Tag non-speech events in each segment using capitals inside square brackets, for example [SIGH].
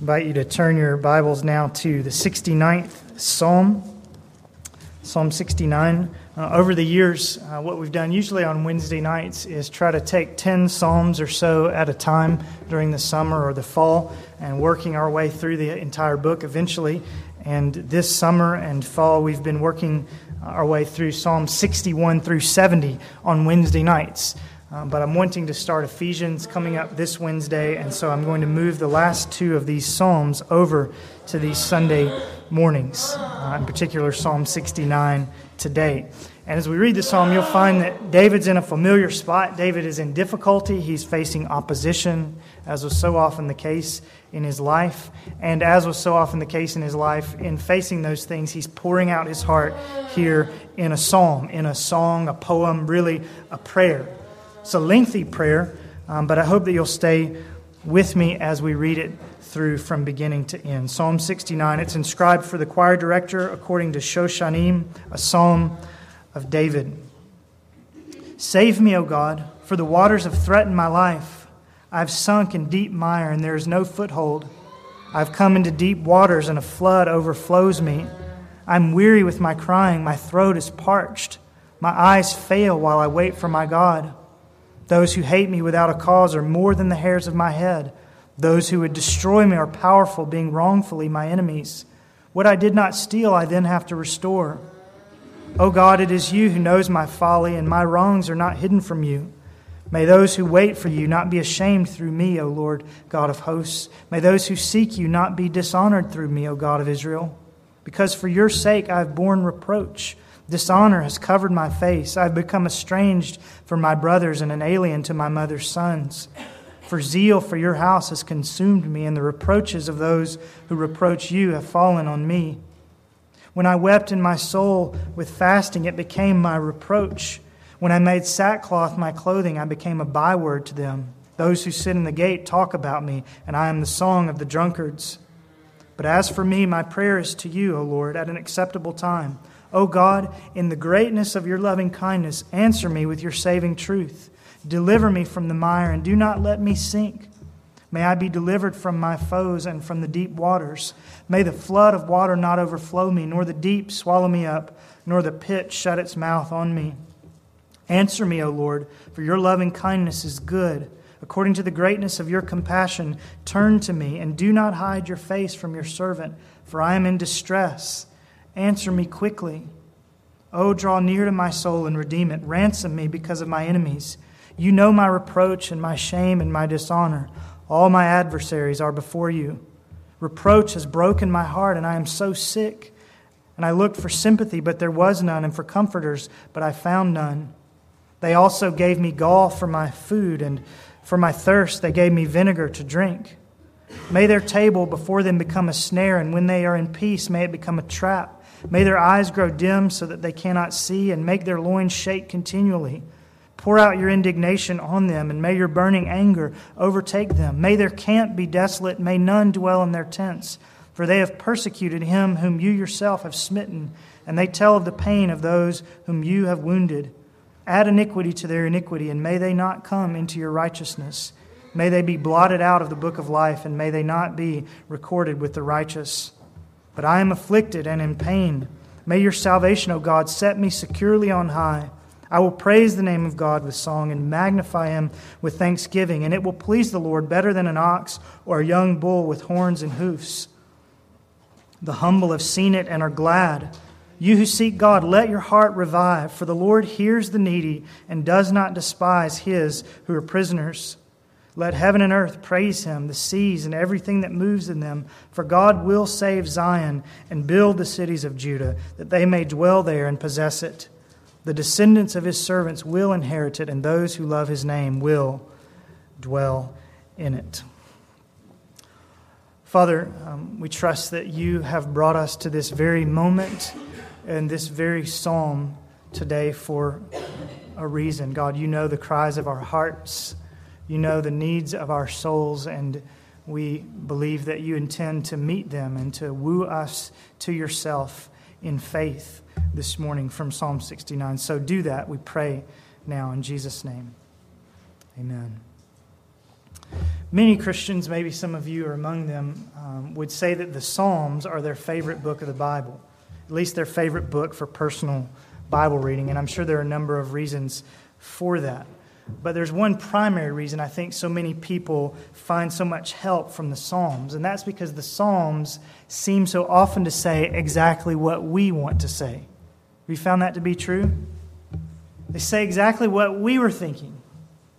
invite you to turn your Bibles now to the 69th Psalm, Psalm 69. Uh, over the years, uh, what we've done usually on Wednesday nights is try to take 10 Psalms or so at a time during the summer or the fall and working our way through the entire book eventually. And this summer and fall, we've been working our way through Psalm 61 through 70 on Wednesday nights. Um, but I'm wanting to start Ephesians coming up this Wednesday, and so I'm going to move the last two of these Psalms over to these Sunday mornings, uh, in particular Psalm 69 today. And as we read the psalm, you'll find that David's in a familiar spot. David is in difficulty. He's facing opposition, as was so often the case in his life. And as was so often the case in his life, in facing those things, he's pouring out his heart here in a psalm, in a song, a poem, really a prayer. It's a lengthy prayer, um, but I hope that you'll stay with me as we read it through from beginning to end. Psalm 69, it's inscribed for the choir director according to Shoshannim, a psalm of David. Save me, O God, for the waters have threatened my life. I've sunk in deep mire, and there is no foothold. I've come into deep waters, and a flood overflows me. I'm weary with my crying, my throat is parched. My eyes fail while I wait for my God. Those who hate me without a cause are more than the hairs of my head. Those who would destroy me are powerful, being wrongfully my enemies. What I did not steal, I then have to restore. O oh God, it is you who knows my folly, and my wrongs are not hidden from you. May those who wait for you not be ashamed through me, O Lord God of hosts. May those who seek you not be dishonored through me, O God of Israel. Because for your sake I have borne reproach. Dishonor has covered my face. I have become estranged from my brothers and an alien to my mother's sons. For zeal for your house has consumed me, and the reproaches of those who reproach you have fallen on me. When I wept in my soul with fasting, it became my reproach. When I made sackcloth my clothing, I became a byword to them. Those who sit in the gate talk about me, and I am the song of the drunkards. But as for me, my prayer is to you, O Lord, at an acceptable time. O God, in the greatness of your loving kindness, answer me with your saving truth. Deliver me from the mire and do not let me sink. May I be delivered from my foes and from the deep waters. May the flood of water not overflow me, nor the deep swallow me up, nor the pit shut its mouth on me. Answer me, O Lord, for your loving kindness is good. According to the greatness of your compassion, turn to me and do not hide your face from your servant, for I am in distress. Answer me quickly. Oh, draw near to my soul and redeem it. Ransom me because of my enemies. You know my reproach and my shame and my dishonor. All my adversaries are before you. Reproach has broken my heart, and I am so sick. And I looked for sympathy, but there was none, and for comforters, but I found none. They also gave me gall for my food, and for my thirst, they gave me vinegar to drink. May their table before them become a snare, and when they are in peace, may it become a trap. May their eyes grow dim so that they cannot see, and make their loins shake continually. Pour out your indignation on them, and may your burning anger overtake them. May their camp be desolate, may none dwell in their tents. For they have persecuted him whom you yourself have smitten, and they tell of the pain of those whom you have wounded. Add iniquity to their iniquity, and may they not come into your righteousness. May they be blotted out of the book of life, and may they not be recorded with the righteous. But I am afflicted and in pain. May your salvation, O God, set me securely on high. I will praise the name of God with song and magnify him with thanksgiving, and it will please the Lord better than an ox or a young bull with horns and hoofs. The humble have seen it and are glad. You who seek God, let your heart revive, for the Lord hears the needy and does not despise his who are prisoners. Let heaven and earth praise him, the seas and everything that moves in them. For God will save Zion and build the cities of Judah, that they may dwell there and possess it. The descendants of his servants will inherit it, and those who love his name will dwell in it. Father, um, we trust that you have brought us to this very moment and this very psalm today for a reason. God, you know the cries of our hearts. You know the needs of our souls, and we believe that you intend to meet them and to woo us to yourself in faith this morning from Psalm 69. So do that, we pray now in Jesus' name. Amen. Many Christians, maybe some of you are among them, um, would say that the Psalms are their favorite book of the Bible, at least their favorite book for personal Bible reading. And I'm sure there are a number of reasons for that. But there's one primary reason I think so many people find so much help from the Psalms, and that's because the Psalms seem so often to say exactly what we want to say. Have you found that to be true? They say exactly what we were thinking.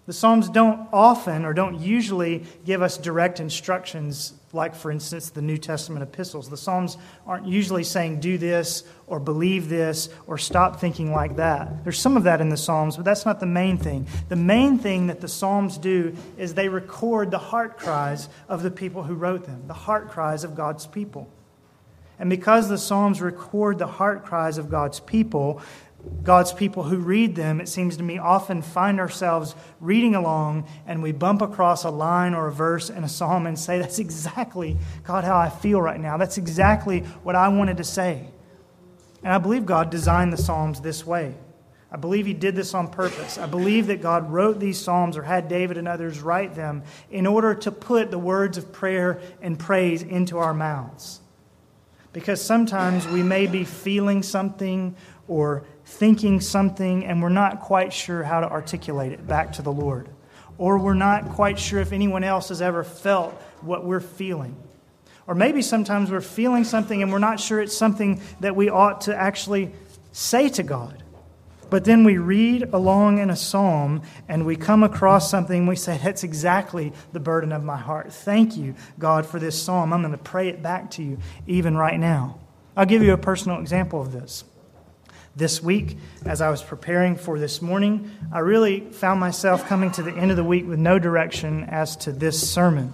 The Psalms don't often or don't usually give us direct instructions, like, for instance, the New Testament epistles. The Psalms aren't usually saying, do this or believe this or stop thinking like that. There's some of that in the Psalms, but that's not the main thing. The main thing that the Psalms do is they record the heart cries of the people who wrote them, the heart cries of God's people. And because the Psalms record the heart cries of God's people, God's people who read them, it seems to me, often find ourselves reading along and we bump across a line or a verse in a psalm and say, That's exactly, God, how I feel right now. That's exactly what I wanted to say. And I believe God designed the Psalms this way. I believe He did this on purpose. I believe that God wrote these Psalms or had David and others write them in order to put the words of prayer and praise into our mouths. Because sometimes we may be feeling something or thinking something and we're not quite sure how to articulate it back to the Lord. Or we're not quite sure if anyone else has ever felt what we're feeling. Or maybe sometimes we're feeling something and we're not sure it's something that we ought to actually say to God. But then we read along in a psalm and we come across something, we say, That's exactly the burden of my heart. Thank you, God, for this psalm. I'm going to pray it back to you even right now. I'll give you a personal example of this this week as I was preparing for this morning. I really found myself coming to the end of the week with no direction as to this sermon.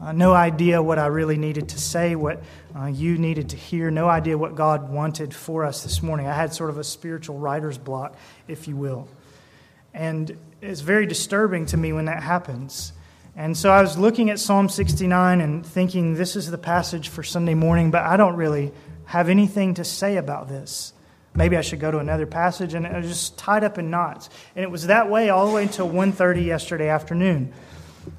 Uh, no idea what I really needed to say, what uh, you needed to hear, no idea what God wanted for us this morning. I had sort of a spiritual writer's block, if you will. And it's very disturbing to me when that happens. And so I was looking at Psalm 69 and thinking, this is the passage for Sunday morning, but I don't really have anything to say about this. Maybe I should go to another passage, and it was just tied up in knots. And it was that way all the way until 1.30 yesterday afternoon.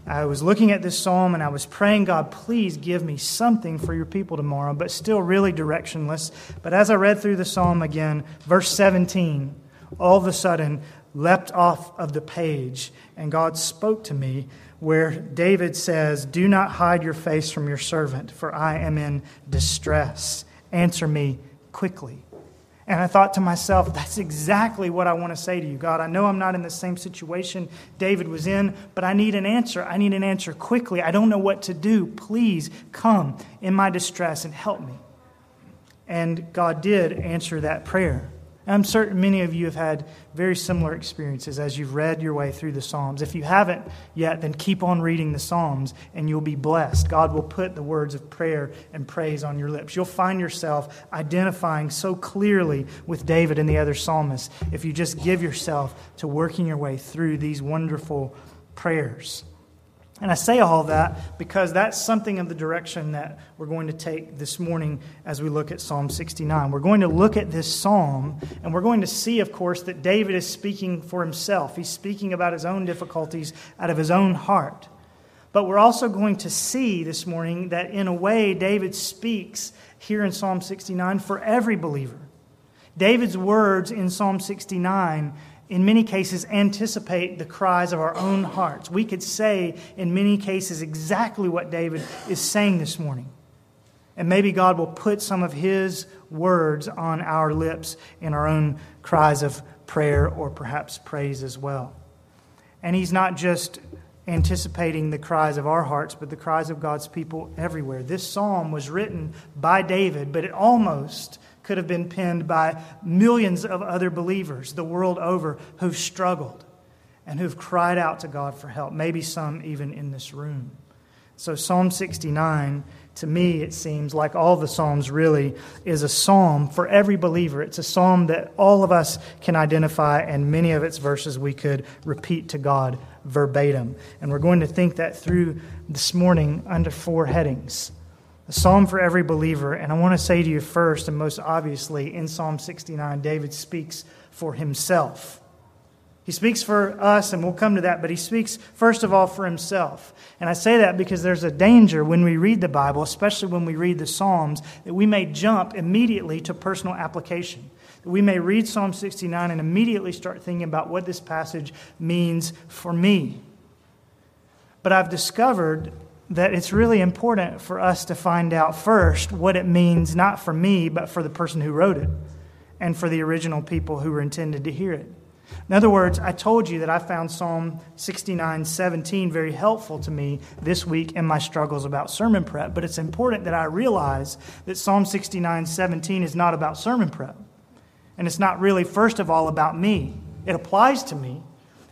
I was looking at this psalm and I was praying, God, please give me something for your people tomorrow, but still really directionless. But as I read through the psalm again, verse 17, all of a sudden leapt off of the page, and God spoke to me where David says, Do not hide your face from your servant, for I am in distress. Answer me quickly. And I thought to myself, that's exactly what I want to say to you, God. I know I'm not in the same situation David was in, but I need an answer. I need an answer quickly. I don't know what to do. Please come in my distress and help me. And God did answer that prayer. I'm certain many of you have had very similar experiences as you've read your way through the Psalms. If you haven't yet, then keep on reading the Psalms and you'll be blessed. God will put the words of prayer and praise on your lips. You'll find yourself identifying so clearly with David and the other psalmists if you just give yourself to working your way through these wonderful prayers. And I say all that because that's something of the direction that we're going to take this morning as we look at Psalm 69. We're going to look at this psalm, and we're going to see, of course, that David is speaking for himself. He's speaking about his own difficulties out of his own heart. But we're also going to see this morning that, in a way, David speaks here in Psalm 69 for every believer. David's words in Psalm 69 in many cases, anticipate the cries of our own hearts. We could say, in many cases, exactly what David is saying this morning. And maybe God will put some of his words on our lips in our own cries of prayer or perhaps praise as well. And he's not just anticipating the cries of our hearts, but the cries of God's people everywhere. This psalm was written by David, but it almost could have been penned by millions of other believers the world over who've struggled and who've cried out to God for help, maybe some even in this room. So, Psalm 69, to me, it seems like all the Psalms really is a psalm for every believer. It's a psalm that all of us can identify, and many of its verses we could repeat to God verbatim. And we're going to think that through this morning under four headings a psalm for every believer. And I want to say to you first, and most obviously, in Psalm 69, David speaks for himself. He speaks for us, and we'll come to that, but he speaks first of all for himself. And I say that because there's a danger when we read the Bible, especially when we read the Psalms, that we may jump immediately to personal application. That we may read Psalm 69 and immediately start thinking about what this passage means for me. But I've discovered that it's really important for us to find out first what it means, not for me, but for the person who wrote it and for the original people who were intended to hear it. In other words, I told you that I found Psalm 69 17 very helpful to me this week in my struggles about sermon prep, but it's important that I realize that Psalm 69 17 is not about sermon prep. And it's not really, first of all, about me. It applies to me,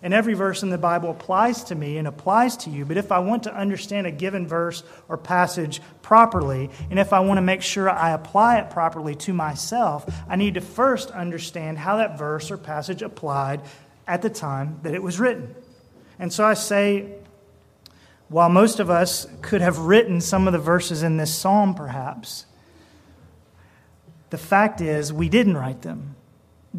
and every verse in the Bible applies to me and applies to you. But if I want to understand a given verse or passage properly, and if I want to make sure I apply it properly to myself, I need to first understand how that verse or passage applied at the time that it was written. And so I say, while most of us could have written some of the verses in this psalm, perhaps, the fact is we didn't write them.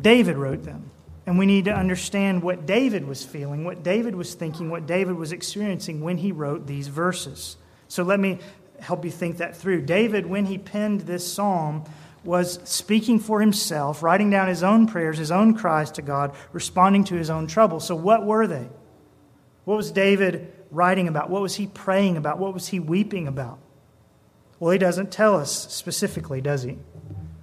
David wrote them. And we need to understand what David was feeling, what David was thinking, what David was experiencing when he wrote these verses. So let me help you think that through. David, when he penned this psalm, was speaking for himself, writing down his own prayers, his own cries to God, responding to his own trouble. So, what were they? What was David writing about? What was he praying about? What was he weeping about? Well, he doesn't tell us specifically, does he?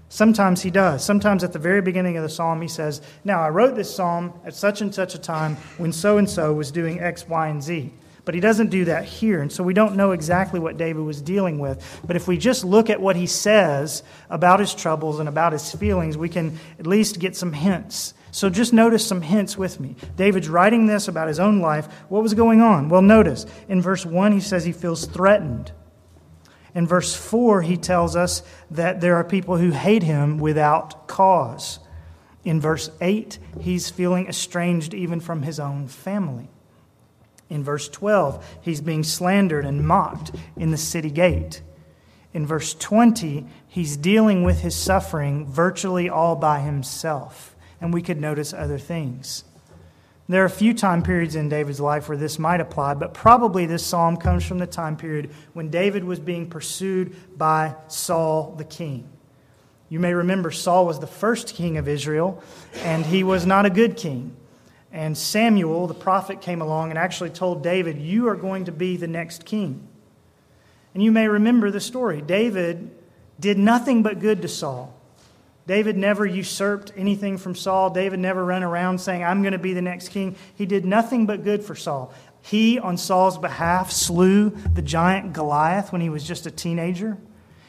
Sometimes he does. Sometimes at the very beginning of the psalm, he says, Now I wrote this psalm at such and such a time when so and so was doing X, Y, and Z. But he doesn't do that here. And so we don't know exactly what David was dealing with. But if we just look at what he says about his troubles and about his feelings, we can at least get some hints. So just notice some hints with me. David's writing this about his own life. What was going on? Well, notice in verse 1, he says he feels threatened. In verse 4, he tells us that there are people who hate him without cause. In verse 8, he's feeling estranged even from his own family. In verse 12, he's being slandered and mocked in the city gate. In verse 20, he's dealing with his suffering virtually all by himself. And we could notice other things. There are a few time periods in David's life where this might apply, but probably this psalm comes from the time period when David was being pursued by Saul the king. You may remember Saul was the first king of Israel, and he was not a good king. And Samuel, the prophet, came along and actually told David, You are going to be the next king. And you may remember the story. David did nothing but good to Saul. David never usurped anything from Saul. David never ran around saying, I'm going to be the next king. He did nothing but good for Saul. He, on Saul's behalf, slew the giant Goliath when he was just a teenager.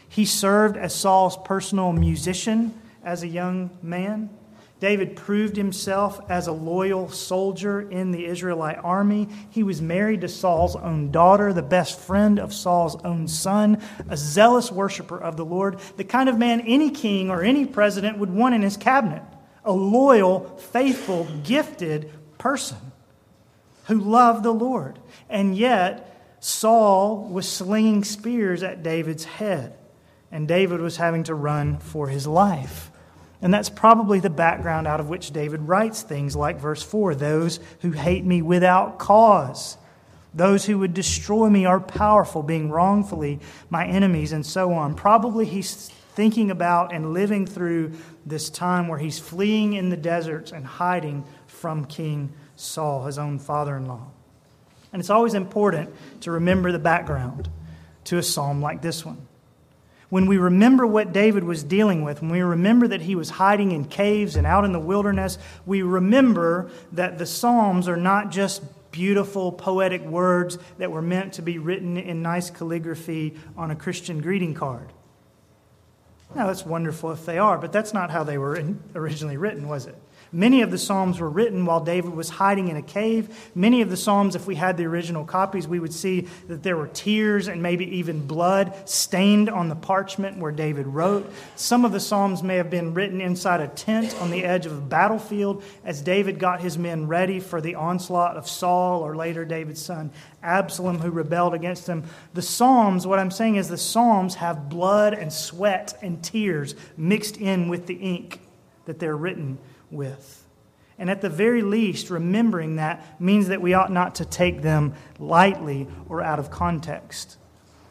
He served as Saul's personal musician as a young man. David proved himself as a loyal soldier in the Israelite army. He was married to Saul's own daughter, the best friend of Saul's own son, a zealous worshiper of the Lord, the kind of man any king or any president would want in his cabinet. A loyal, faithful, gifted person who loved the Lord. And yet, Saul was slinging spears at David's head, and David was having to run for his life. And that's probably the background out of which David writes things like verse 4 those who hate me without cause. Those who would destroy me are powerful, being wrongfully my enemies, and so on. Probably he's thinking about and living through this time where he's fleeing in the deserts and hiding from King Saul, his own father in law. And it's always important to remember the background to a psalm like this one when we remember what David was dealing with, when we remember that he was hiding in caves and out in the wilderness, we remember that the Psalms are not just beautiful poetic words that were meant to be written in nice calligraphy on a Christian greeting card. Now, that's wonderful if they are, but that's not how they were originally written, was it? Many of the Psalms were written while David was hiding in a cave. Many of the Psalms, if we had the original copies, we would see that there were tears and maybe even blood stained on the parchment where David wrote. Some of the Psalms may have been written inside a tent on the edge of a battlefield as David got his men ready for the onslaught of Saul or later David's son Absalom, who rebelled against him. The Psalms, what I'm saying is the Psalms have blood and sweat and tears mixed in with the ink that they're written with. And at the very least, remembering that means that we ought not to take them lightly or out of context.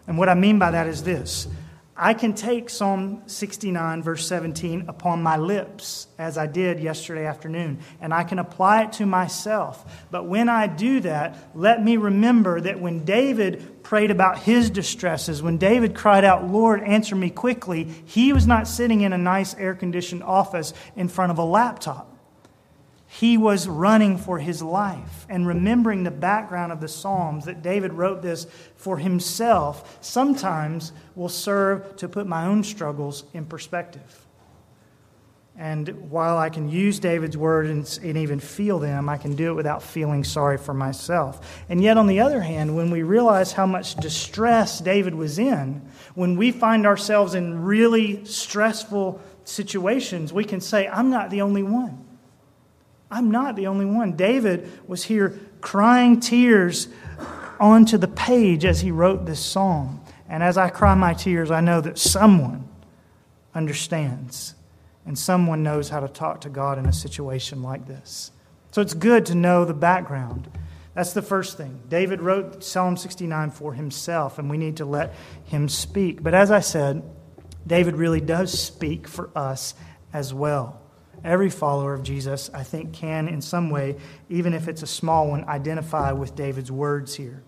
And what I mean by that is this I can take Psalm 69, verse 17, upon my lips, as I did yesterday afternoon, and I can apply it to myself. But when I do that, let me remember that when David prayed about his distresses, when David cried out, Lord, answer me quickly, he was not sitting in a nice air conditioned office in front of a laptop he was running for his life. And remembering the background of the Psalms, that David wrote this for himself, sometimes will serve to put my own struggles in perspective. And while I can use David's words and, even feel them, I can do it without feeling sorry for myself. And yet, on the other hand, when we realize how much distress David was in, when we find ourselves in really stressful situations, we can say, I'm not the only one. I'm not the only one. David was here crying tears onto the page as he wrote this psalm. And as I cry my tears, I know that someone understands and someone knows how to talk to God in a situation like this. So it's good to know the background. That's the first thing. David wrote Psalm 69 for himself, and we need to let him speak. But as I said, David really does speak for us as well. Every follower of Jesus, I think, can in some way, even if it's a small one, identify with David's words here.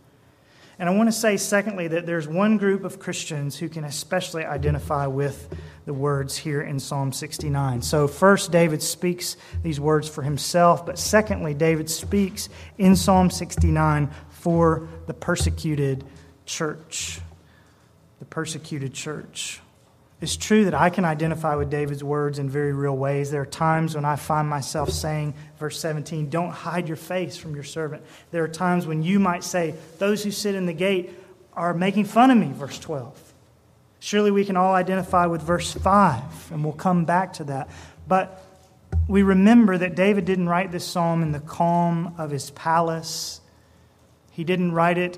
And I want to say, secondly, that there's one group of Christians who can especially identify with the words here in Psalm 69. So, first, David speaks these words for himself, but secondly, David speaks in Psalm 69 for the persecuted church. The persecuted church. It's true that I can identify with David's words in very real ways. There are times when I find myself saying, verse 17, don't hide your face from your servant. There are times when you might say, those who sit in the gate are making fun of me, verse 12. Surely we can all identify with verse 5, and we'll come back to that. But we remember that David didn't write this psalm in the calm of his palace. He didn't write it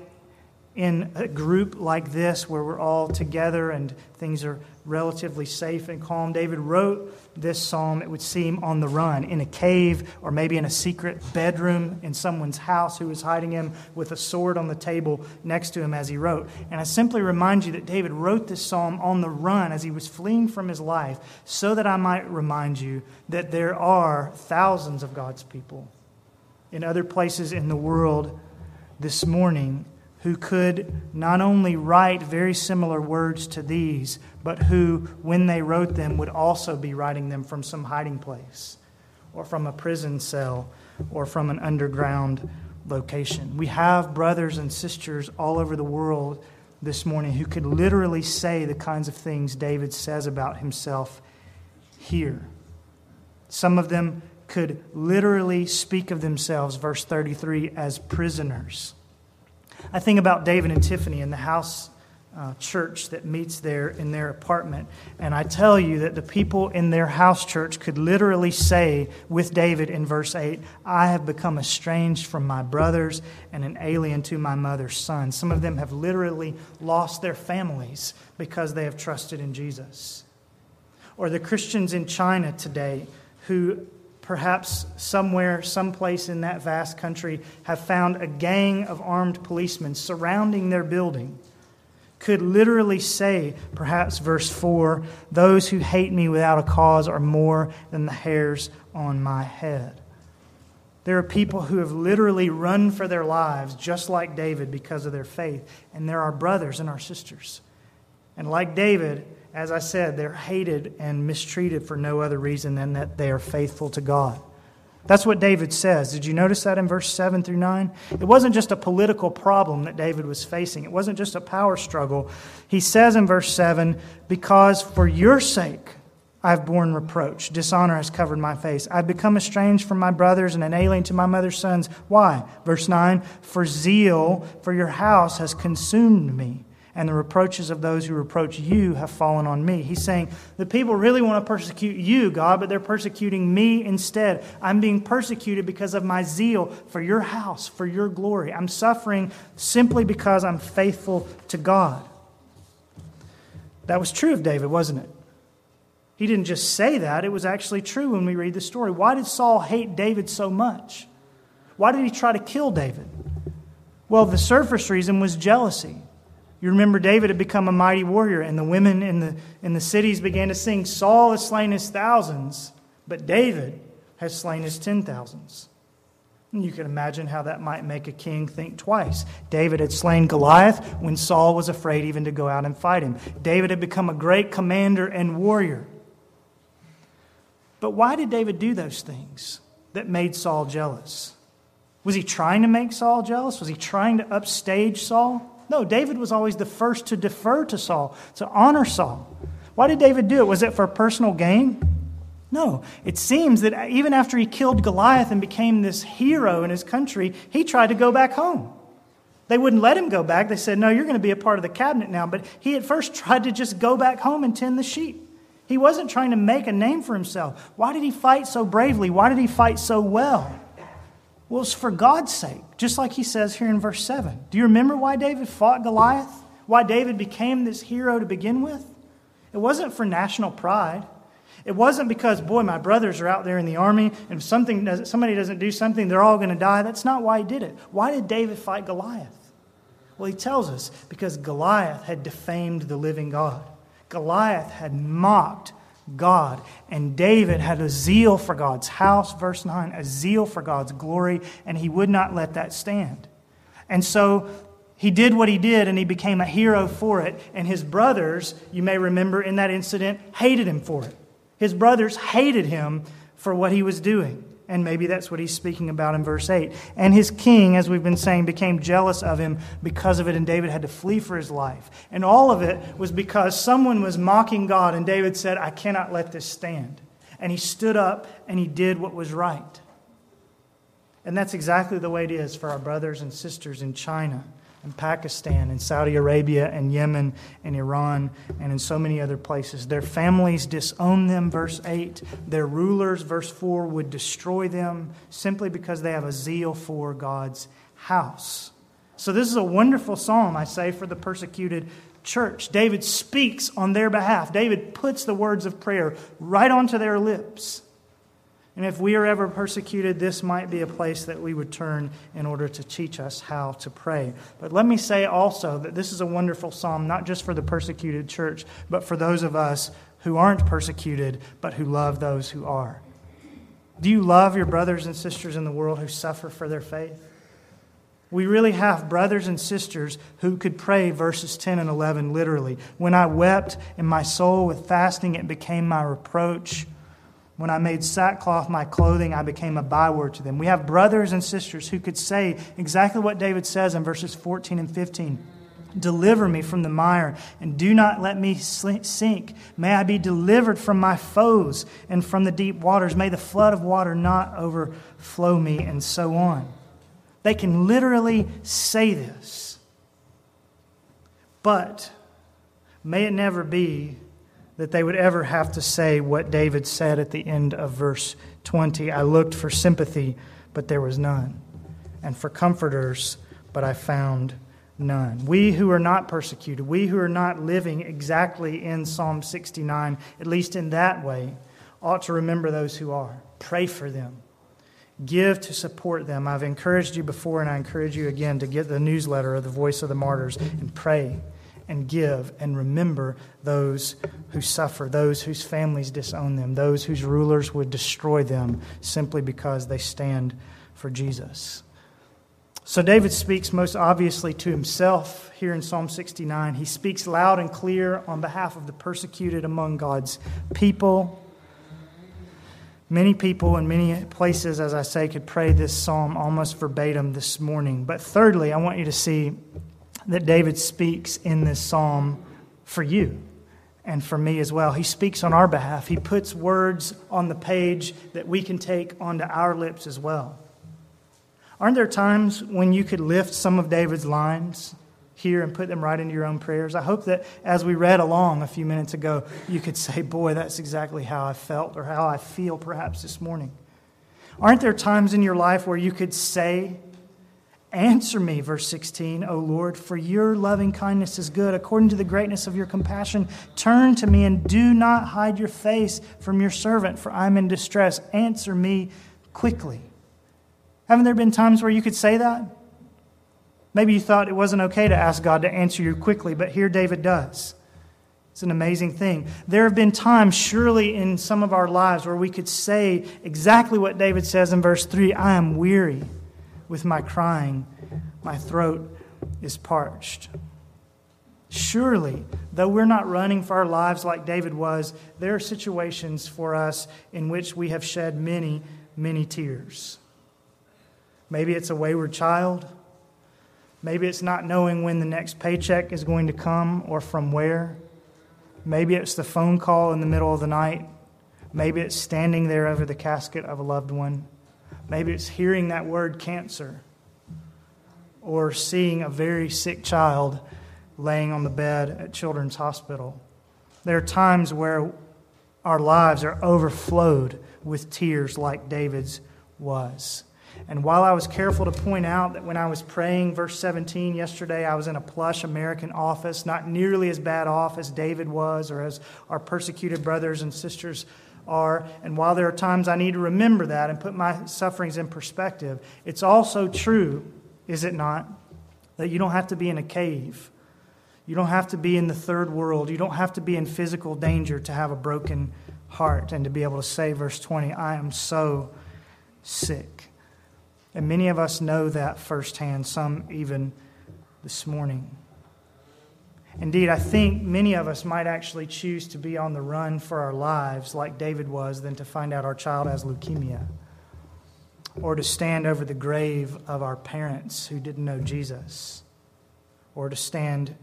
in a group like this where we're all together and things are relatively safe and calm. David wrote this psalm, it would seem, on the run, in a cave or maybe in a secret bedroom in someone's house who was hiding him with a sword on the table next to him as he wrote. And I simply remind you that David wrote this psalm on the run as he was fleeing from his life so that I might remind you that there are thousands of God's people in other places in the world this morning who could not only write very similar words to these, but who, when they wrote them, would also be writing them from some hiding place, or from a prison cell, or from an underground location. We have brothers and sisters all over the world this morning who could literally say the kinds of things David says about himself here. Some of them could literally speak of themselves, verse 33, as prisoners. I think about David and Tiffany in the house uh, church that meets there in their apartment. And I tell you that the people in their house church could literally say with David in verse 8, I have become estranged from my brothers and an alien to my mother's son. Some of them have literally lost their families because they have trusted in Jesus. Or the Christians in China today who perhaps somewhere, someplace in that vast country, have found a gang of armed policemen surrounding their building, could literally say, perhaps verse 4, those who hate me without a cause are more than the hairs on my head. There are people who have literally run for their lives, just like David, because of their faith. And there are brothers and our sisters. And like David, as I said, they're hated and mistreated for no other reason than that they are faithful to God. That's what David says. Did you notice that in verse 7 through 9? It wasn't just a political problem that David was facing, it wasn't just a power struggle. He says in verse 7 Because for your sake I've borne reproach, dishonor has covered my face. I've become estranged from my brothers and an alien to my mother's sons. Why? Verse 9 For zeal for your house has consumed me and the reproaches of those who reproach you have fallen on me. He's saying, The people really want to persecute you, God, but they're persecuting me instead. I'm being persecuted because of my zeal for your house, for your glory. I'm suffering simply because I'm faithful to God. That was true of David, wasn't it? He didn't just say that, it was actually true when we read the story. Why did Saul hate David so much? Why did he try to kill David? Well, the surface reason was jealousy. You remember David had become a mighty warrior, and the women in the, in the cities began to sing, Saul has slain his thousands, but David has slain his ten thousands. And you can imagine how that might make a king think twice. David had slain Goliath when Saul was afraid even to go out and fight him. David had become a great commander and warrior. But why did David do those things that made Saul jealous? Was he trying to make Saul jealous? Was he trying to upstage Saul? No, David was always the first to defer to Saul, to honor Saul. Why did David do it? Was it for personal gain? No. It seems that even after he killed Goliath and became this hero in his country, he tried to go back home. They wouldn't let him go back. They said, No, you're going to be a part of the cabinet now. But he at first tried to just go back home and tend the sheep. He wasn't trying to make a name for himself. Why did he fight so bravely? Why did he fight so well? Well, it's for God's sake, just like he says here in verse 7. Do you remember why David fought Goliath? Why David became this hero to begin with? It wasn't for national pride. It wasn't because, boy, my brothers are out there in the army, and if something doesn't, somebody doesn't do something, they're all going to die. That's not why he did it. Why did David fight Goliath? Well, he tells us because Goliath had defamed the living God. Goliath had mocked God. And David had a zeal for God's house, verse 9, a zeal for God's glory, and he would not let that stand. And so he did what he did, and he became a hero for it. And his brothers, you may remember in that incident, hated him for it. His brothers hated him for what he was doing. And maybe that's what he's speaking about in verse 8. And his king, as we've been saying, became jealous of him because of it, and David had to flee for his life. And all of it was because someone was mocking God, and David said, I cannot let this stand. And he stood up and he did what was right. And that's exactly the way it is for our brothers and sisters in China and Pakistan and Saudi Arabia and Yemen and Iran and in so many other places. Their families disown them, verse 8. Their rulers, verse 4, would destroy them simply because they have a zeal for God's house. So, this is a wonderful psalm, I say, for the persecuted church. David speaks on their behalf. David puts the words of prayer right onto their lips. And if we are ever persecuted, this might be a place that we would turn in order to teach us how to pray. But let me say also that this is a wonderful psalm, not just for the persecuted church, but for those of us who aren't persecuted, but who love those who are. Do you love your brothers and sisters in the world who suffer for their faith? We really have brothers and sisters who could pray verses 10 and 11 literally. When I wept in my soul with fasting, it became my reproach. When I made sackcloth my clothing, I became a byword to them. We have brothers and sisters who could say exactly what David says in verses 14 and 15. Deliver me from the mire, and do not let me sink. May I be delivered from my foes and from the deep waters. May the flood of water not overflow me, and so on. They can literally say this. But may it never be that they would ever have to say what David said at the end of verse 20 I looked for sympathy, but there was none, and for comforters, but I found none. We who are not persecuted, we who are not living exactly in Psalm 69, at least in that way, ought to remember those who are. Pray for them. Give to support them. I've encouraged you before, and I encourage you again to get the newsletter of the Voice of the Martyrs and pray and give and remember those who suffer, those whose families disown them, those whose rulers would destroy them simply because they stand for Jesus. So David speaks most obviously to himself here in Psalm 69. He speaks loud and clear on behalf of the persecuted among God's people. Many people in many places, as I say, could pray this psalm almost verbatim this morning. But thirdly, I want you to see that David speaks in this psalm for you and for me as well. He speaks on our behalf. He puts words on the page that we can take onto our lips as well. Aren't there times when you could lift some of David's lines here and put them right into your own prayers? I hope that as we read along a few minutes ago, you could say, Boy, that's exactly how I felt or how I feel perhaps this morning. Aren't there times in your life where you could say Answer me, verse 16, O Lord, for your loving kindness is good. According to the greatness of your compassion, turn to me and do not hide your face from your servant, for I'm in distress. Answer me quickly. Haven't there been times where you could say that? Maybe you thought it wasn't okay to ask God to answer you quickly, but here David does. It's an amazing thing. There have been times, surely, in some of our lives where we could say exactly what David says in verse 3 I am weary with my crying, my throat is parched. Surely, though we're not running for our lives like David was, there are situations for us in which we have shed many, many tears. Maybe it's a wayward child. Maybe it's not knowing when the next paycheck is going to come or from where. Maybe it's the phone call in the middle of the night. Maybe it's standing there over the casket of a loved one. Maybe it's hearing that word cancer or seeing a very sick child laying on the bed at Children's Hospital. There are times where our lives are overflowed with tears like David's was. And while I was careful to point out that when I was praying, verse 17 yesterday, I was in a plush American office, not nearly as bad off as David was or as our persecuted brothers and sisters are. And while there are times I need to remember that and put my sufferings in perspective, it's also true, is it not, that you don't have to be in a cave. You don't have to be in the third world. You don't have to be in physical danger to have a broken heart and to be able to say, verse 20, I am so sick. And many of us know that firsthand, some even this morning. Indeed, I think many of us might actually choose to be on the run for our lives like David was than to find out our child has leukemia or to stand over the grave of our parents who didn't know Jesus or to stand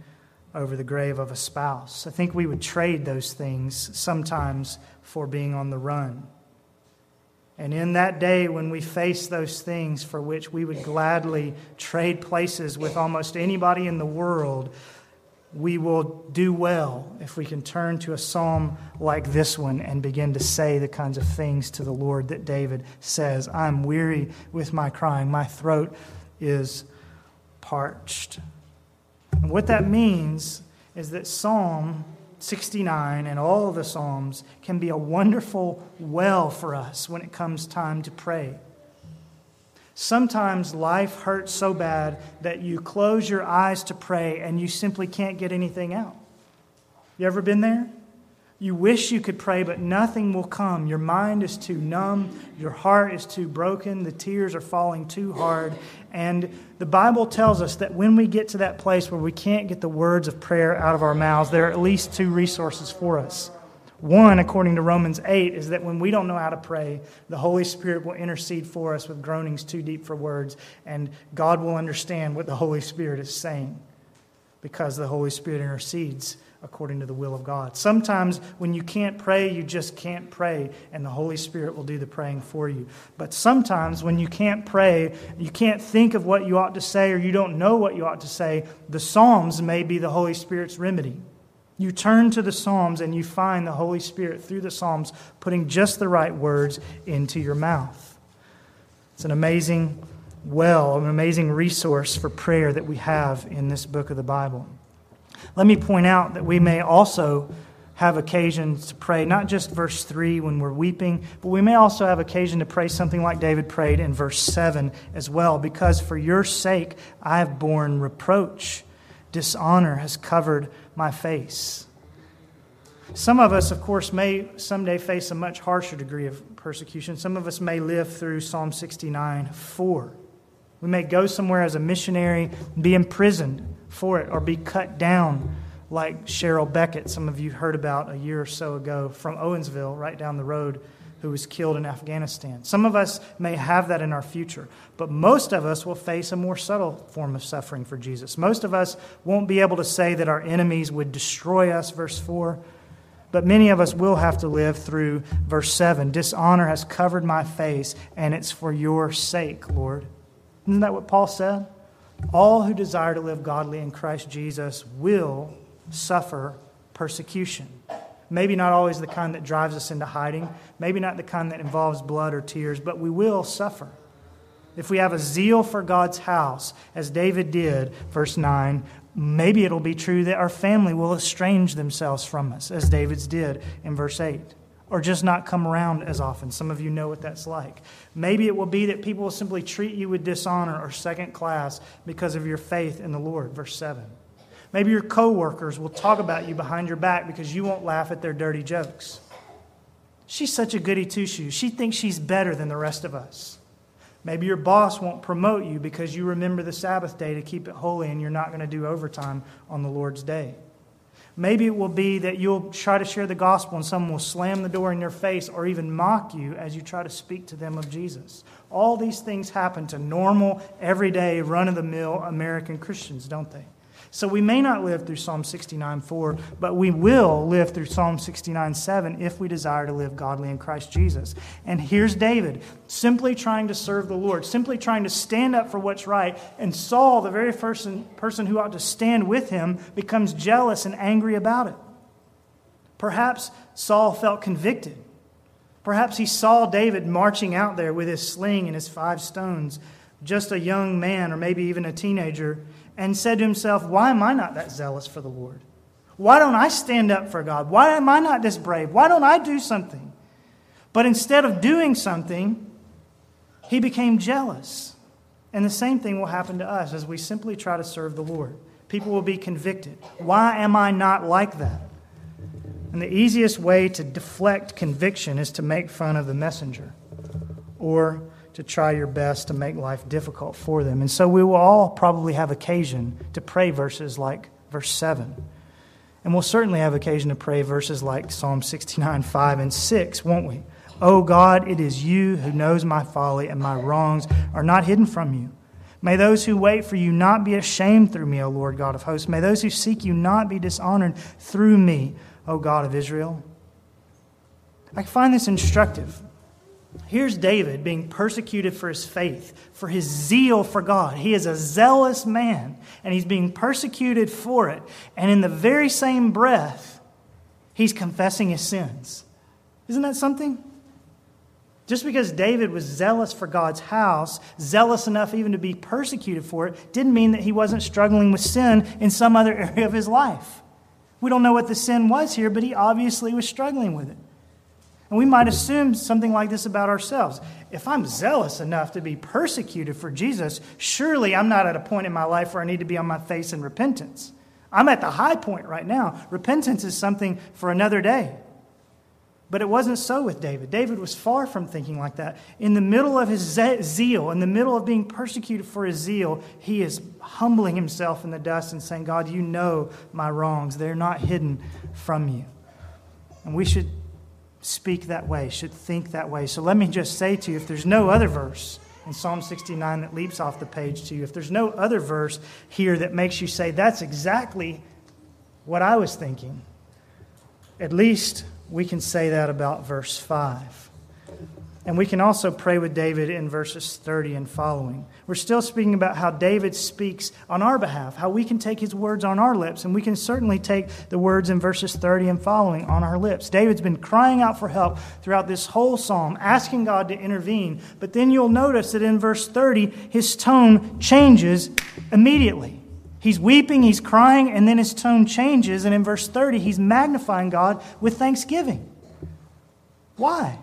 over the grave of a spouse. I think we would trade those things sometimes for being on the run. And in that day when we face those things for which we would gladly trade places with almost anybody in the world, we will do well if we can turn to a psalm like this one and begin to say the kinds of things to the Lord that David says I'm weary with my crying, my throat is parched. And what that means is that Psalm 69 and all the Psalms can be a wonderful well for us when it comes time to pray. Sometimes life hurts so bad that you close your eyes to pray and you simply can't get anything out. You ever been there? You wish you could pray, but nothing will come. Your mind is too numb. Your heart is too broken. The tears are falling too hard. And the Bible tells us that when we get to that place where we can't get the words of prayer out of our mouths, there are at least two resources for us. One, according to Romans 8, is that when we don't know how to pray, the Holy Spirit will intercede for us with groanings too deep for words, and God will understand what the Holy Spirit is saying because the Holy Spirit intercedes according to the will of God. Sometimes when you can't pray, you just can't pray, and the Holy Spirit will do the praying for you. But sometimes when you can't pray, you can't think of what you ought to say, or you don't know what you ought to say, the Psalms may be the Holy Spirit's remedy. You turn to the Psalms and you find the Holy Spirit through the Psalms putting just the right words into your mouth. It's an amazing well, an amazing resource for prayer that we have in this book of the Bible. Let me point out that we may also have occasion to pray, not just verse 3 when we're weeping, but we may also have occasion to pray something like David prayed in verse 7 as well, because for your sake I have borne reproach. Dishonor has covered my face. Some of us, of course, may someday face a much harsher degree of persecution. Some of us may live through Psalm 69 4. We may go somewhere as a missionary, be imprisoned for it, or be cut down like Cheryl Beckett, some of you heard about a year or so ago from Owensville, right down the road who was killed in Afghanistan. Some of us may have that in our future, but most of us will face a more subtle form of suffering for Jesus. Most of us won't be able to say that our enemies would destroy us, verse 4, but many of us will have to live through verse 7. Dishonor has covered my face, and it's for your sake, Lord. Isn't that what Paul said? All who desire to live godly in Christ Jesus will suffer persecution. Maybe not always the kind that drives us into hiding, maybe not the kind that involves blood or tears, but we will suffer. if we have a zeal for God's house, as David did, verse 9, maybe it'll be true that our family will estrange themselves from us, as David's did in verse 8, or just not come around as often. Some of you know what that's like. Maybe it will be that people will simply treat you with dishonor or second class because of your faith in the Lord, verse 7. Maybe your coworkers will talk about you behind your back because you won't laugh at their dirty jokes. She's such a goody two shoes. She thinks she's better than the rest of us. Maybe your boss won't promote you because you remember the Sabbath day to keep it holy and you're not going to do overtime on the Lord's day. Maybe it will be that you'll try to share the gospel and someone will slam the door in your face or even mock you as you try to speak to them of Jesus. All these things happen to normal, everyday, run of the mill American Christians, don't they? So we may not live through Psalm 69 4, but we will live through Psalm 69 7 if we desire to live godly in Christ Jesus. And here's David, simply trying to serve the Lord, simply trying to stand up for what's right. And Saul, the very person, person who ought to stand with him, becomes jealous and angry about it. Perhaps Saul felt convicted. Perhaps he saw David marching out there with his sling and his five stones, just a young man or maybe even a teenager and said to himself, Why am I not that zealous for the Lord? Why don't I stand up for God? Why am I not this brave? Why don't I do something? But instead of doing something, he became jealous. And the same thing will happen to us as we simply try to serve the Lord. People will be convicted. Why am I not like that? And the easiest way to deflect conviction is to make fun of the messenger or to try your best to make life difficult for them. And so we will all probably have occasion to pray verses like verse 7. And we'll certainly have occasion to pray verses like Psalm 69, 5, and 6, won't we? Oh God, it is you who knows my folly, and my wrongs are not hidden from you. May those who wait for you not be ashamed through me, O Lord God of hosts. May those who seek you not be dishonored through me, O God of Israel. I find this instructive. Here's David being persecuted for his faith, for his zeal for God. He is a zealous man, and he's being persecuted for it. And in the very same breath, he's confessing his sins. Isn't that something? Just because David was zealous for God's house, zealous enough even to be persecuted for it, didn't mean that he wasn't struggling with sin in some other [LAUGHS] area of his life. We don't know what the sin was here, but he obviously was struggling with it. And we might assume something like this about ourselves. If I'm zealous enough to be persecuted for Jesus, surely I'm not at a point in my life where I need to be on my face in repentance. I'm at the high point right now. Repentance is something for another day. But it wasn't so with David. David was far from thinking like that. In the middle of his zeal, in the middle of being persecuted for his zeal, he is humbling himself in the dust and saying, God, you know my wrongs. They're not hidden from you. And we should speak that way, should think that way. So let me just say to you if there's no other verse in Psalm 69 that leaps off the page to you, if there's no other verse here that makes you say, that's exactly what I was thinking, at least we can say that about verse 5. And we can also pray with David in verses 30 and following. We're still speaking about how David speaks on our behalf, how we can take his words on our lips, and we can certainly take the words in verses 30 and following on our lips. David's been crying out for help throughout this whole psalm, asking God to intervene. But then you'll notice that in verse 30, his tone changes immediately. He's weeping, he's crying, and then his tone changes. And in verse 30, he's magnifying God with thanksgiving. Why?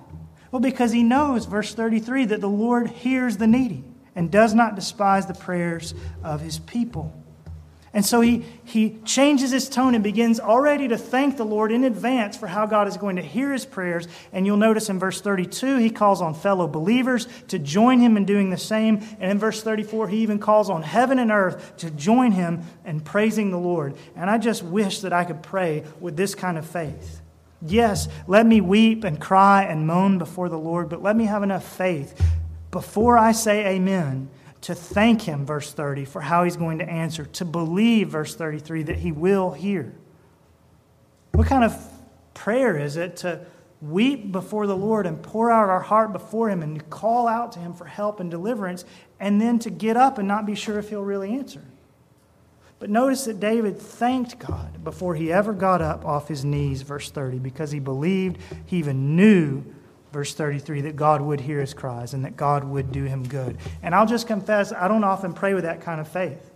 Well, because he knows, verse 33, that the Lord hears the needy and does not despise the prayers of his people. And so he, he changes his tone and begins already to thank the Lord in advance for how God is going to hear his prayers. And you'll notice in verse 32, he calls on fellow believers to join him in doing the same. And in verse 34, he even calls on heaven and earth to join him in praising the Lord. And I just wish that I could pray with this kind of faith. Yes, let me weep and cry and moan before the Lord, but let me have enough faith before I say amen to thank him, verse 30, for how he's going to answer, to believe, verse 33, that he will hear. What kind of prayer is it to weep before the Lord and pour out our heart before him and call out to him for help and deliverance, and then to get up and not be sure if he'll really answer? But notice that David thanked God before he ever got up off his knees, verse 30, because he believed, he even knew verse 33, that God would hear his cries and that God would do him good. And I'll just confess, I don't often pray with that kind of faith.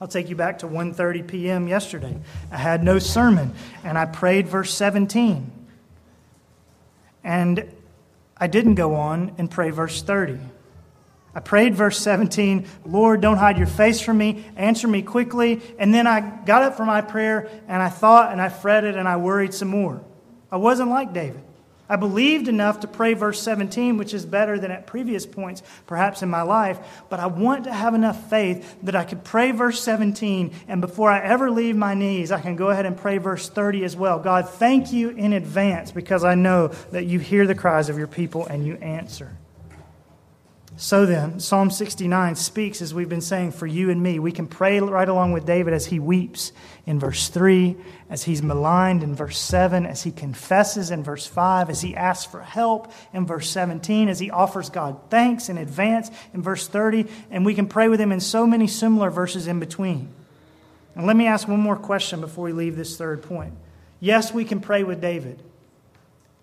I'll take you back to 1:30 p.m. yesterday. I had no sermon and I prayed verse 17. And I didn't go on and pray verse 30. I prayed verse 17, Lord, don't hide your face from me, answer me quickly. And then I got up from my prayer and I thought and I fretted and I worried some more. I wasn't like David. I believed enough to pray verse 17, which is better than at previous points, perhaps in my life, but I want to have enough faith that I could pray verse 17, and before I ever leave my knees, I can go ahead and pray verse 30 as well. God, thank you in advance because I know that you hear the cries of your people and you answer. So then, Psalm 69 speaks, as we've been saying, for you and me. We can pray right along with David as he weeps in verse 3, as he's maligned in verse 7, as he confesses in verse 5, as he asks for help in verse 17, as he offers God thanks in advance in verse 30. And we can pray with him in so many similar verses in between. And let me ask one more question before we leave this third point. Yes, we can pray with David.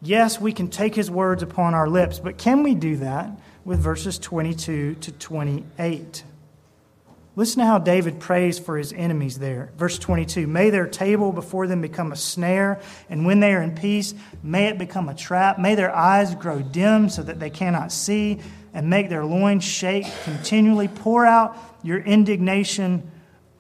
Yes, we can take his words upon our lips, but can we do that? with verses 22 to 28. Listen to how David prays for his enemies there. Verse 22 May their table before them become a snare, and when they are in peace, may it become a trap. May their eyes grow dim so that they cannot see, and make their loins shake continually. Pour out your indignation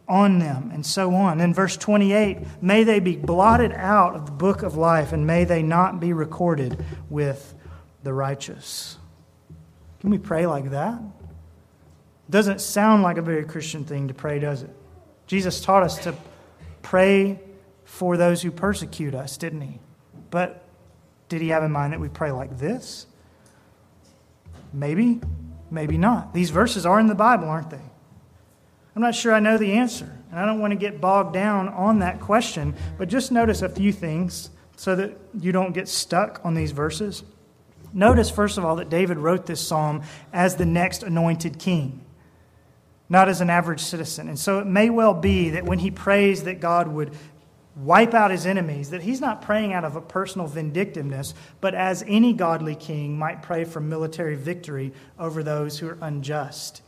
on them, and so on. In verse 28, may they be blotted out of the book of life, and may they not be recorded with the righteous. Can we pray like that? Doesn't sound like a very Christian thing to pray, does it? Jesus taught us to pray for those who persecute us, didn't he? But did he have in mind that we pray like this? Maybe, maybe not. These verses are in the Bible, aren't they? I'm not sure I know the answer, and I don't want to get bogged down on that question, but just notice a few things so that you don't get stuck on these verses. Notice, first of all, that David wrote this psalm as the next anointed king, not as an average citizen. And so it may well be that when he prays that God would wipe out his enemies, that he's not praying out of a personal vindictiveness, but as any godly king might pray for military victory over those who are unjust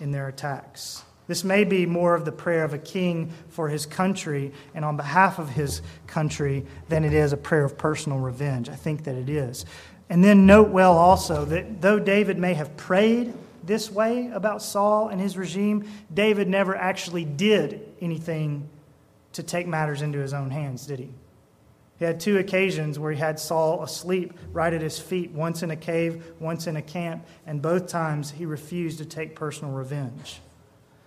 in their attacks. This may be more of the prayer of a king for his country and on behalf of his country than it is a prayer of personal revenge. I think that it is. And then note well also that though David may have prayed this way about Saul and his regime, David never actually did anything to take matters into his own hands, did he? He had two occasions where he had Saul asleep right at his feet, once in a cave, once in a camp, and both times he refused to take personal revenge.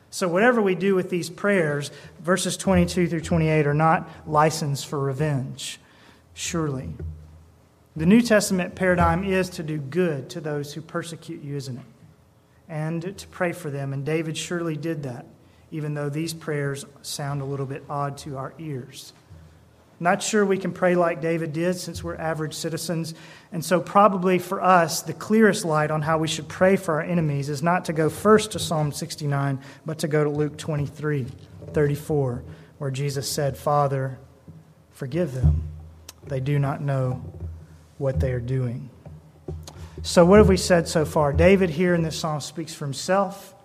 So, whatever we do with these prayers, verses 22 through 28 are not license for revenge, surely. The New Testament paradigm is to do good to those who persecute you, isn't it? And to pray for them. And David surely did that, even though these prayers sound a little bit odd to our ears. Not sure we can pray like David did since we're average citizens. And so, probably for us, the clearest light on how we should pray for our enemies is not to go first to Psalm 69, but to go to Luke 23 34, where Jesus said, Father, forgive them. They do not know what they are doing. So, what have we said so far? David here in this psalm speaks for himself.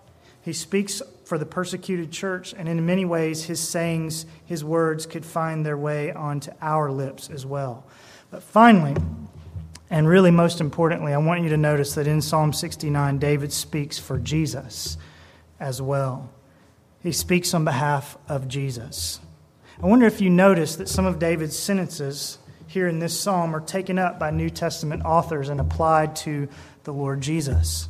He speaks for the persecuted church, and in many ways, his sayings, his words could find their way onto our lips as well. But finally, and really most importantly, I want you to notice that in Psalm 69, David speaks for Jesus as well. He speaks on behalf of Jesus. I wonder if you notice that some of David's sentences here in this psalm are taken up by New Testament authors and applied to the Lord Jesus.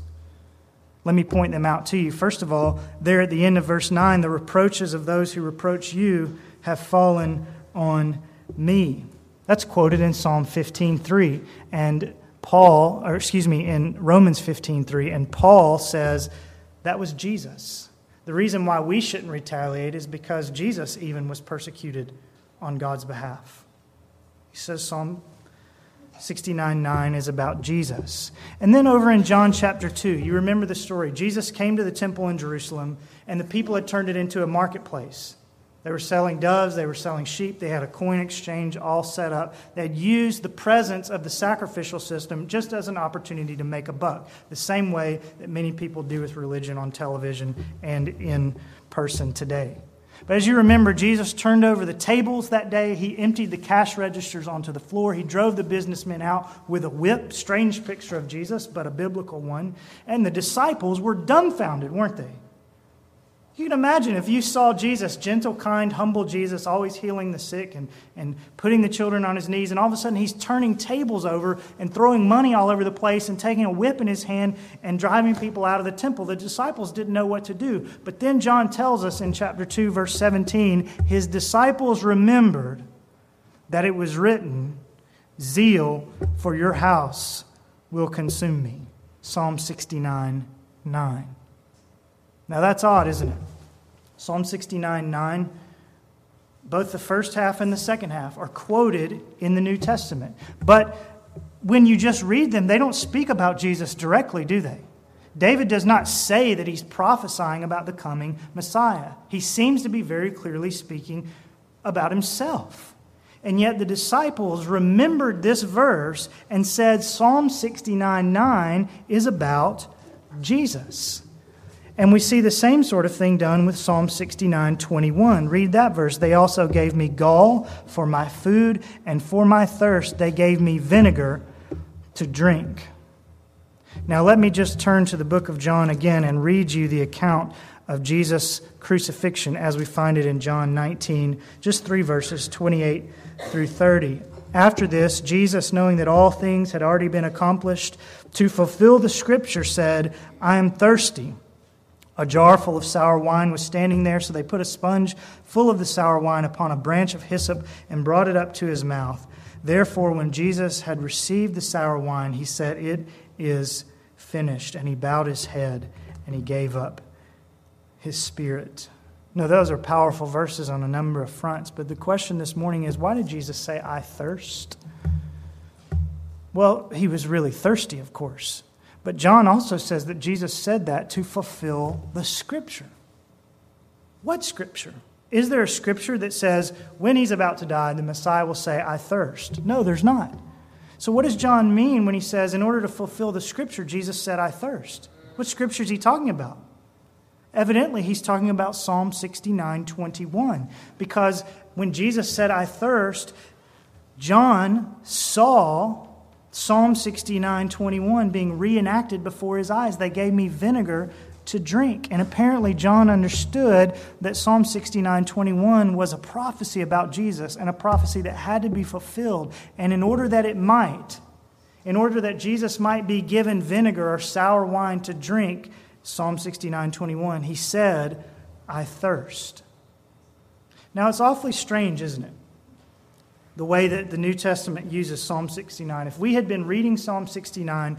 Let me point them out to you. First of all, there at the end of verse 9, the reproaches of those who reproach you have fallen on me. That's quoted in Psalm 15:3 and Paul, or excuse me, in Romans 15:3 and Paul says that was Jesus. The reason why we shouldn't retaliate is because Jesus even was persecuted on God's behalf. He says Psalm 69 9 is about Jesus. And then over in John chapter 2, you remember the story. Jesus came to the temple in Jerusalem, and the people had turned it into a marketplace. They were selling doves, they were selling sheep, they had a coin exchange all set up. They had used the presence of the sacrificial system just as an opportunity to make a buck, the same way that many people do with religion on television and in person today. But as you remember, Jesus turned over the tables that day. He emptied the cash registers onto the floor. He drove the businessmen out with a whip. Strange picture of Jesus, but a biblical one. And the disciples were dumbfounded, weren't they? You can imagine if you saw Jesus, gentle, kind, humble Jesus, always healing the sick and, and putting the children on his knees, and all of a sudden he's turning tables over and throwing money all over the place and taking a whip in his hand and driving people out of the temple. The disciples didn't know what to do. But then John tells us in chapter 2, verse 17, his disciples remembered that it was written, Zeal for your house will consume me. Psalm 69, 9. Now that's odd, isn't it? Psalm 69 9, both the first half and the second half are quoted in the New Testament. But when you just read them, they don't speak about Jesus directly, do they? David does not say that he's prophesying about the coming Messiah. He seems to be very clearly speaking about himself. And yet the disciples remembered this verse and said Psalm 69 9 is about Jesus. And we see the same sort of thing done with Psalm 69 21. Read that verse. They also gave me gall for my food, and for my thirst, they gave me vinegar to drink. Now, let me just turn to the book of John again and read you the account of Jesus' crucifixion as we find it in John 19, just three verses, 28 through 30. After this, Jesus, knowing that all things had already been accomplished, to fulfill the scripture, said, I am thirsty. A jar full of sour wine was standing there, so they put a sponge full of the sour wine upon a branch of hyssop and brought it up to his mouth. Therefore, when Jesus had received the sour wine, he said, It is finished. And he bowed his head and he gave up his spirit. Now, those are powerful verses on a number of fronts, but the question this morning is why did Jesus say, I thirst? Well, he was really thirsty, of course. But John also says that Jesus said that to fulfill the scripture. What scripture? Is there a scripture that says when he's about to die, the Messiah will say, I thirst? No, there's not. So, what does John mean when he says, in order to fulfill the scripture, Jesus said, I thirst? What scripture is he talking about? Evidently, he's talking about Psalm 69 21. Because when Jesus said, I thirst, John saw Psalm 69 21 being reenacted before his eyes. They gave me vinegar to drink. And apparently, John understood that Psalm 69 21 was a prophecy about Jesus and a prophecy that had to be fulfilled. And in order that it might, in order that Jesus might be given vinegar or sour wine to drink, Psalm 69 21, he said, I thirst. Now, it's awfully strange, isn't it? The way that the New Testament uses Psalm 69. If we had been reading Psalm 69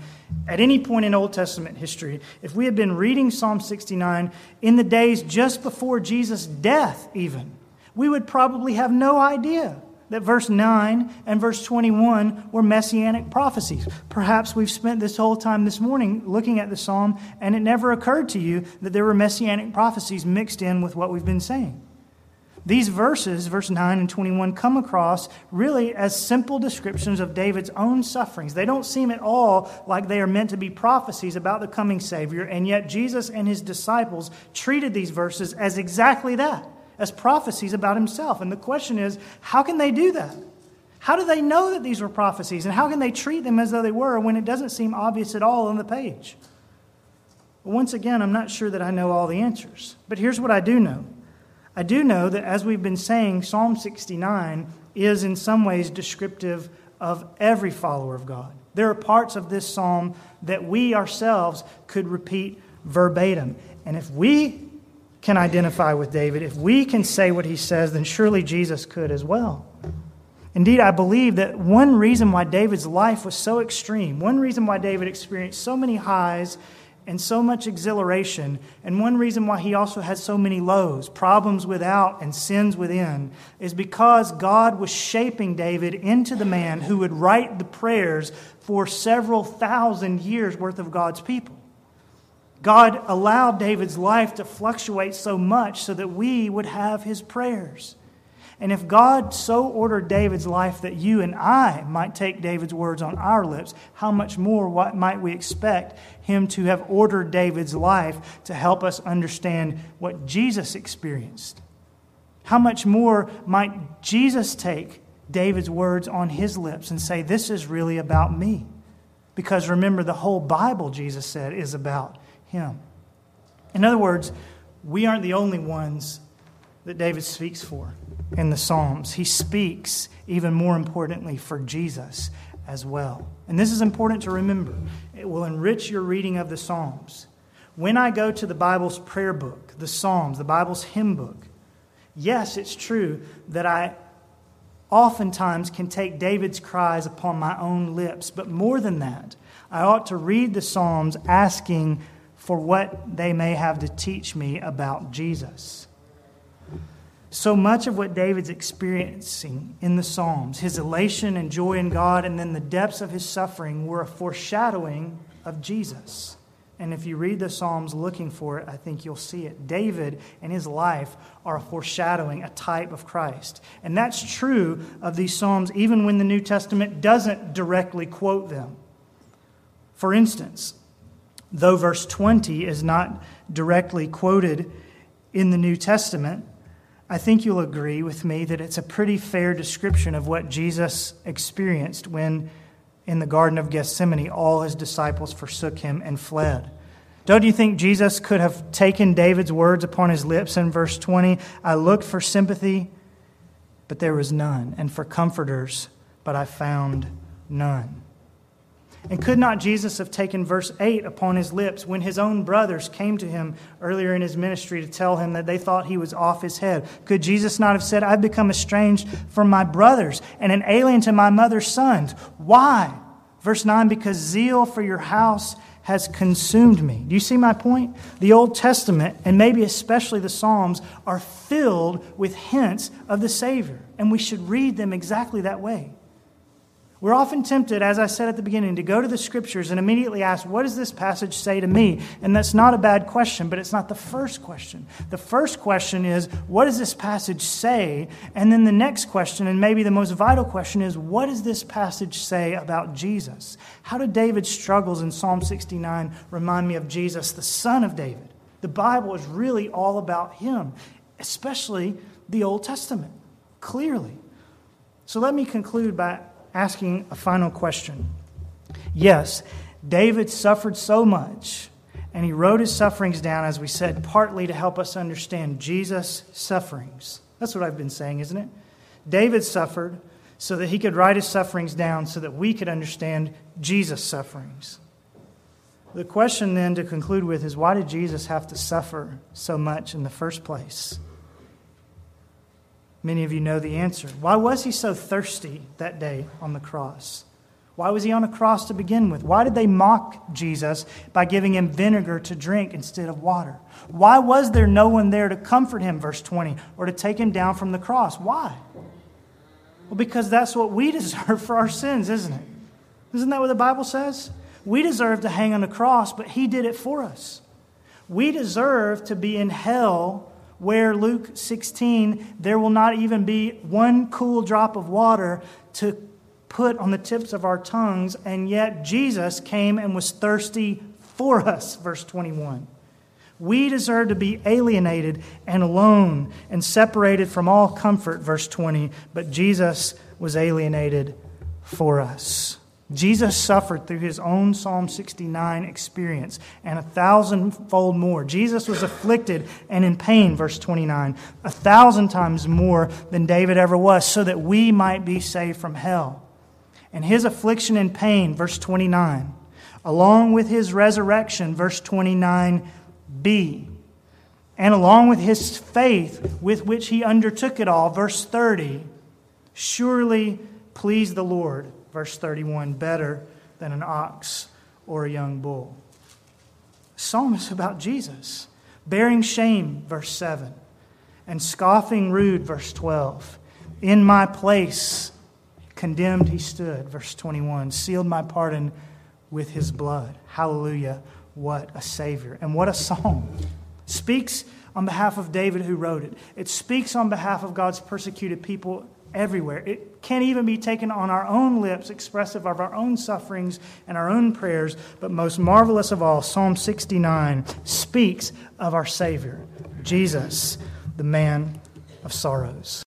at any point in Old Testament history, if we had been reading Psalm 69 in the days just before Jesus' death, even, we would probably have no idea that verse 9 and verse 21 were messianic prophecies. Perhaps we've spent this whole time this morning looking at the psalm and it never occurred to you that there were messianic prophecies mixed in with what we've been saying. These verses, verse 9 and 21, come across really as simple descriptions of David's own sufferings. They don't seem at all like they are meant to be prophecies about the coming Savior, and yet Jesus and his disciples treated these verses as exactly that, as prophecies about himself. And the question is, how can they do that? How do they know that these were prophecies, and how can they treat them as though they were when it doesn't seem obvious at all on the page? once again, I'm not sure that I know all the answers, but here's what I do know. I do know that, as we've been saying, Psalm 69 is in some ways descriptive of every follower of God. There are parts of this psalm that we ourselves could repeat verbatim. And if we can identify with David, if we can say what he says, then surely Jesus could as well. Indeed, I believe that one reason why David's life was so extreme, one reason why David experienced so many highs and so much exhilaration. And one reason why he also had so many lows, problems without and sins within, is because God was shaping David into the man who would write the prayers for several thousand years worth of God's people. God allowed David's life to fluctuate so much so that we would have his prayers. And if God so ordered David's life that you and I might take David's words on our lips, how much more what might we expect him to have ordered David's life to help us understand what Jesus experienced? How much more might Jesus take David's words on his lips and say, This is really about me? Because remember, the whole Bible, Jesus said, is about him. In other words, we aren't the only ones that David speaks for in the Psalms. He speaks, even more importantly, for Jesus as well. And this is important to remember. It will enrich your reading of the Psalms. When I go to the Bible's prayer book, the Psalms, the Bible's hymn book, yes, it's true that I oftentimes can take David's cries upon my own lips, but more than that, I ought to read the Psalms asking for what they may have to teach me about Jesus. So much of what David's experiencing in the Psalms, his elation and joy in God, and then the depths of his suffering, were a foreshadowing of Jesus. And if you read the Psalms looking for it, I think you'll see it. David and his life are a foreshadowing, a type of Christ. And that's true of these Psalms, even when the New Testament doesn't directly quote them. For instance, though verse 20 is not directly quoted in the New Testament, I think you'll agree with me that it's a pretty fair description of what Jesus experienced when, in the Garden of Gethsemane, all his disciples forsook him and fled. Don't you think Jesus could have taken David's words upon his lips in verse 20? I looked for sympathy, but there was none, and for comforters, but I found none. And could not Jesus have taken verse 8 upon his lips when his own brothers came to him earlier in his ministry to tell him that they thought he was off his head? Could Jesus not have said, I've become estranged from my brothers and an alien to my mother's sons? Why? Verse 9, because zeal for your house has consumed me. Do you see my point? The Old Testament, and maybe especially the Psalms, are filled with hints of the Savior, and we should read them exactly that way. We're often tempted, as I said at the beginning, to go to the scriptures and immediately ask, What does this passage say to me? And that's not a bad question, but it's not the first question. The first question is, What does this passage say? And then the next question, and maybe the most vital question, is, What does this passage say about Jesus? How do David's struggles in Psalm 69 remind me of Jesus, the Son of David? The Bible is really all about him, especially the Old Testament, clearly. So let me conclude by asking a final question. Yes, David suffered so much, and he wrote his sufferings down, as we said, partly to help us understand Jesus' sufferings. That's what I've been saying, isn't it? David suffered so that he could write his sufferings down so that we could understand Jesus' sufferings. The question then to conclude with is why did Jesus have to suffer so much in the first place? Many of you know the answer. Why was he so thirsty that day on the cross? Why was he on a cross to begin with? Why did they mock Jesus by giving him vinegar to drink instead of water? Why was there no one there to comfort him, verse 20, or to take him down from the cross? Why? Well, because that's what we [LAUGHS] deserve for our sins, isn't it? Isn't that what the Bible says? We deserve to hang on the cross, but he did it for us. We deserve to be in hell where Luke 16, there will not even be one cool drop of water to put on the tips of our tongues, and yet Jesus came and was thirsty for us, verse 21. We deserve to be alienated and alone and separated from all comfort, verse 20, but Jesus was alienated for us. Jesus suffered through his own Psalm 69 experience and a thousandfold more. Jesus was afflicted and in pain, verse 29, a thousand times more than David ever was, so that we might be saved from hell. And his affliction and pain, verse 29, along with his resurrection, verse 29b, and along with his faith with which he undertook it all, verse 30, surely please the Lord verse 31, better than an ox or a young bull. Psalm is about Jesus, bearing shame, verse 7, and scoffing rude, verse 12. In my place, condemned he stood, verse 21, sealed my pardon with his blood. Hallelujah. What a Savior. And what a song. Speaks on behalf of David who wrote it. It speaks on behalf of God's persecuted people everywhere. It can't even be taken on our own lips, expressive of our own sufferings and our own prayers. But most marvelous of all, Psalm 69 speaks of our Savior, Jesus, the man of sorrows.